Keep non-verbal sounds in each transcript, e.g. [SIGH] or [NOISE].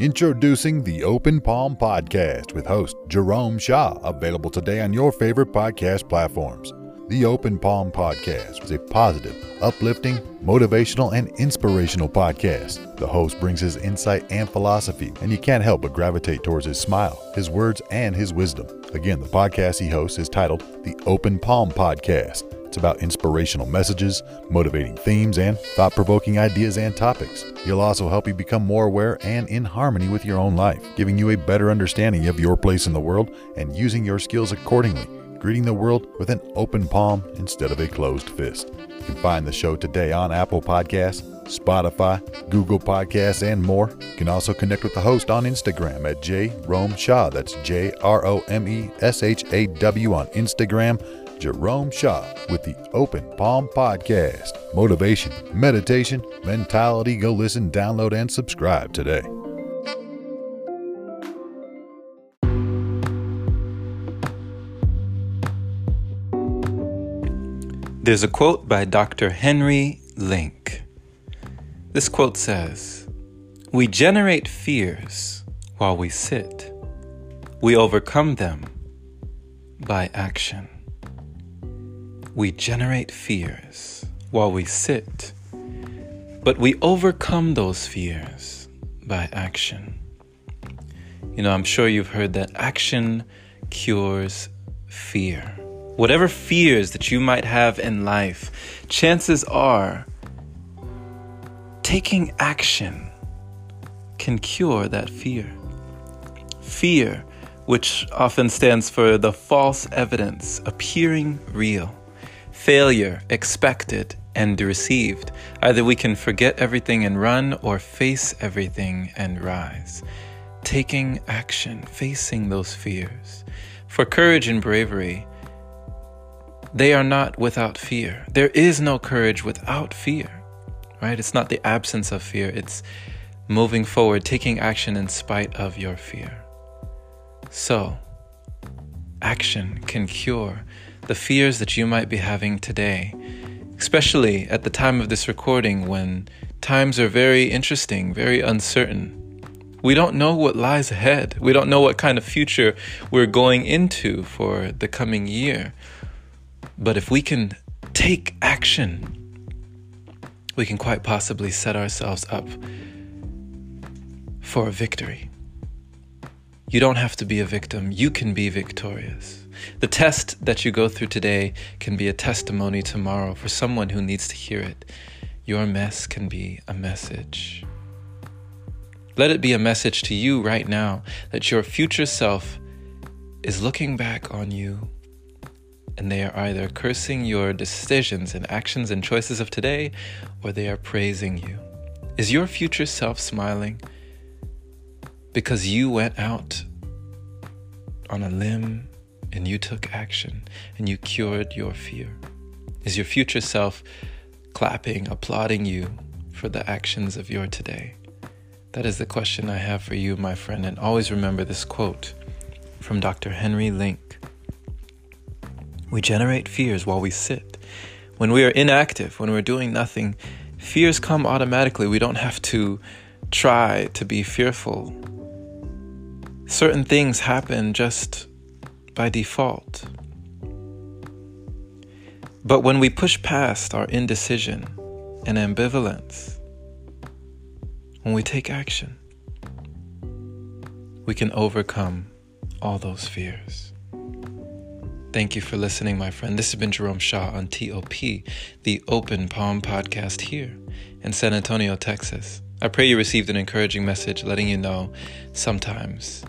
Introducing the Open Palm Podcast with host Jerome Shaw, available today on your favorite podcast platforms. The Open Palm Podcast is a positive, uplifting, motivational, and inspirational podcast. The host brings his insight and philosophy, and you can't help but gravitate towards his smile, his words, and his wisdom. Again, the podcast he hosts is titled The Open Palm Podcast. It's about inspirational messages, motivating themes, and thought provoking ideas and topics. He'll also help you become more aware and in harmony with your own life, giving you a better understanding of your place in the world and using your skills accordingly, greeting the world with an open palm instead of a closed fist. You can find the show today on Apple Podcasts, Spotify, Google Podcasts, and more. You can also connect with the host on Instagram at J Rome Shaw. That's J R O M E S H A W on Instagram. Jerome Shaw with the Open Palm Podcast. Motivation, meditation, mentality. Go listen, download, and subscribe today. There's a quote by Dr. Henry Link. This quote says, We generate fears while we sit, we overcome them by action. We generate fears while we sit, but we overcome those fears by action. You know, I'm sure you've heard that action cures fear. Whatever fears that you might have in life, chances are taking action can cure that fear. Fear, which often stands for the false evidence appearing real failure expected and received. Either we can forget everything and run or face everything and rise. Taking action, facing those fears. For courage and bravery, they are not without fear. There is no courage without fear, right? It's not the absence of fear, it's moving forward, taking action in spite of your fear. So, action can cure the fears that you might be having today, especially at the time of this recording when times are very interesting, very uncertain. We don't know what lies ahead. We don't know what kind of future we're going into for the coming year. But if we can take action, we can quite possibly set ourselves up for a victory. You don't have to be a victim, you can be victorious. The test that you go through today can be a testimony tomorrow for someone who needs to hear it. Your mess can be a message. Let it be a message to you right now that your future self is looking back on you and they are either cursing your decisions and actions and choices of today or they are praising you. Is your future self smiling because you went out on a limb and you took action and you cured your fear? Is your future self clapping, applauding you for the actions of your today? That is the question I have for you, my friend. And always remember this quote from Dr. Henry Link We generate fears while we sit. When we are inactive, when we're doing nothing, fears come automatically. We don't have to try to be fearful. Certain things happen just by default. But when we push past our indecision and ambivalence, when we take action, we can overcome all those fears. Thank you for listening, my friend. This has been Jerome Shaw on TOP, the Open Palm podcast here in San Antonio, Texas. I pray you received an encouraging message letting you know sometimes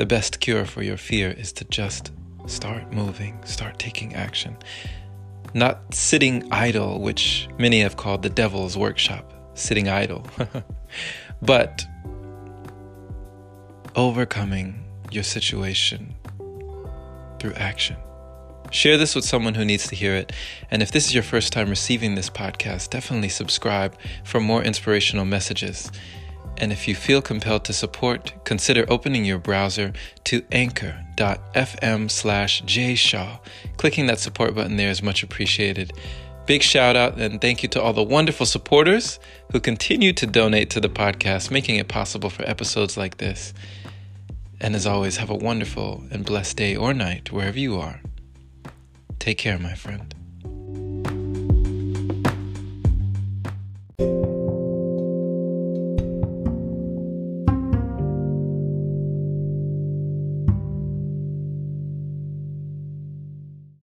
the best cure for your fear is to just start moving, start taking action. Not sitting idle, which many have called the devil's workshop, sitting idle, [LAUGHS] but overcoming your situation through action. Share this with someone who needs to hear it. And if this is your first time receiving this podcast, definitely subscribe for more inspirational messages. And if you feel compelled to support, consider opening your browser to anchor.fm slash jshaw. Clicking that support button there is much appreciated Big shout out and thank you to all the wonderful supporters who continue to donate to the podcast, making it possible for episodes like this. And as always, have a wonderful and blessed day or night wherever you are. Take care, my friend.